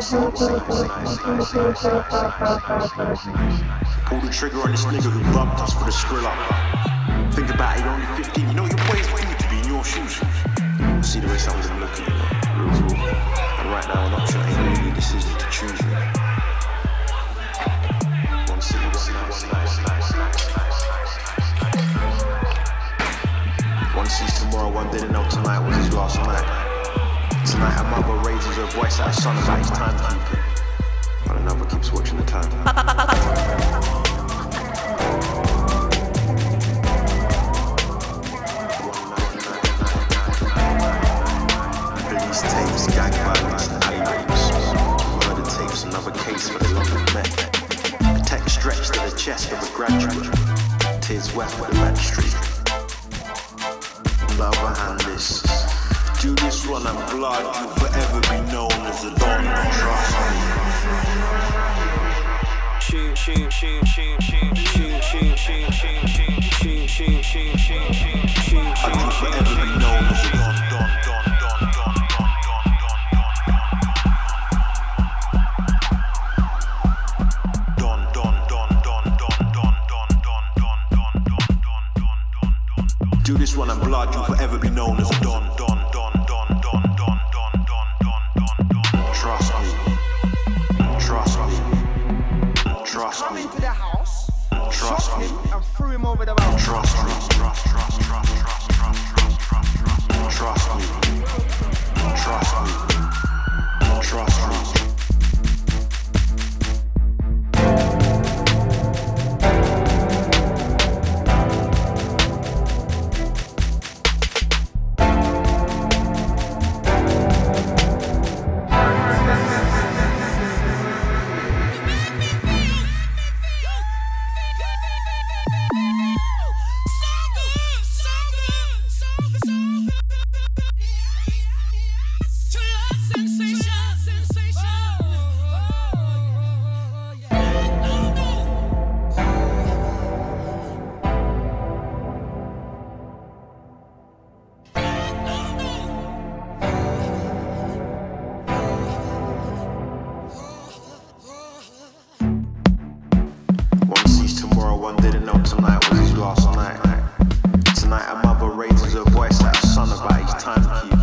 Pull the trigger on this nigga who bumped us for the skrilla. Think about it, you're only 15. You know your boys you to be in your shoes. See the way some of them look at you, real talk. And right now, an option ain't really decision to choose you. One one sees tomorrow, one didn't know tonight was. Tonight, a mother raises her voice at her son about his timekeeping. But another keeps watching the time. Tapes, gang violence, another case for the stretched to the chest graduate. Tears wet with the magistrate. On the this. Do this one and blood, you'll forever be known as a don. Trust me. Shoot, shoot, shoot, shoot, shoot, shoot, shoot, shoot, shoot, shoot, shoot, shoot, shoot, shoot, shoot, shoot, I will forever be known as a don, don, don, don, don, don. Do this one and blood, you'll forever be known as a don, Trust Come me. into the house, Trust me. him, and threw him over the. Trust me. Trust, trust, trust, trust, trust, trust, trust, sees one didn't know tonight was his last night. Tonight, a mother raises her voice at her son about his timekeeping.